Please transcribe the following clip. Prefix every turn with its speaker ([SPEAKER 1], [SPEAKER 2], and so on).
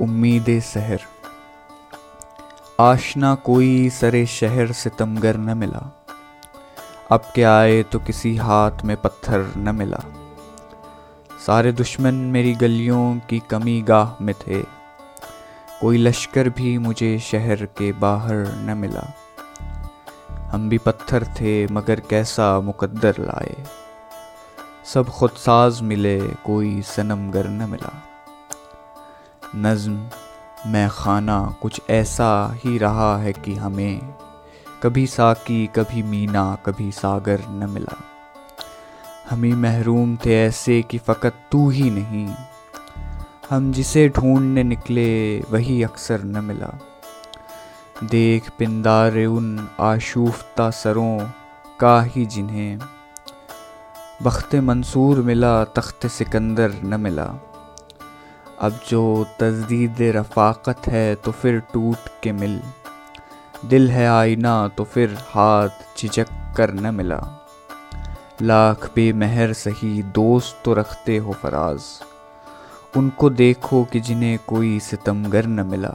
[SPEAKER 1] उम्मीद सहर। आशना कोई सरे शहर से तमगर न मिला। अब के आए तो किसी हाथ में पत्थर न मिला। सारे दुश्मन मेरी गलियों की कमी गाह में थे। कोई लश्कर भी मुझे शहर के बाहर न मिला। हम भी पत्थर थे, मगर कैसा मुकद्दर लाए। सब खुद साज मिले, कोई सनमगर न मिला। नज्म, मैं खाना कुछ ऐसा ही रहा है कि हमें कभी साकी, कभी मीना, कभी सागर न मिला। हम ही महरूम थे ऐसे कि फ़कत तू ही नहीं। हम जिसे ढूँढने निकले, वही अक्सर न मिला। देख पिंदार उन आशूफ्ता सरों का ही जिन्हें बख्त मंसूर मिला, तख्त सिकंदर न मिला। अब जो तजदीद रफ़ाकत है तो फिर टूट के मिल। दिल है आईना तो फिर हाथ झिझक कर न मिला। लाख बेमहर सही दोस्त तो रखते हो फराज। उनको देखो कि जिन्हें कोई सितमगर न मिला।